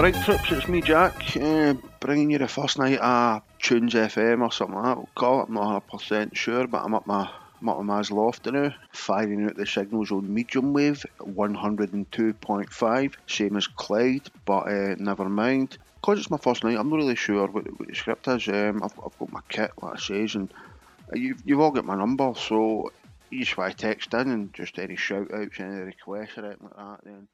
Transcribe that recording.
Alright, trips, it's me, Jack, uh, bringing you the first night of Tunes FM or something like that. We'll call it. I'm not 100% sure, but I'm up my I'm up my loft now, firing out the signals on medium wave, 102.5, same as Clyde, but uh, never mind. Because it's my first night, I'm not really sure what, what the script is. Um, I've, I've got my kit, like I says, and you've, you've all got my number, so you just want to text in and just any shout outs, any requests or anything like that, then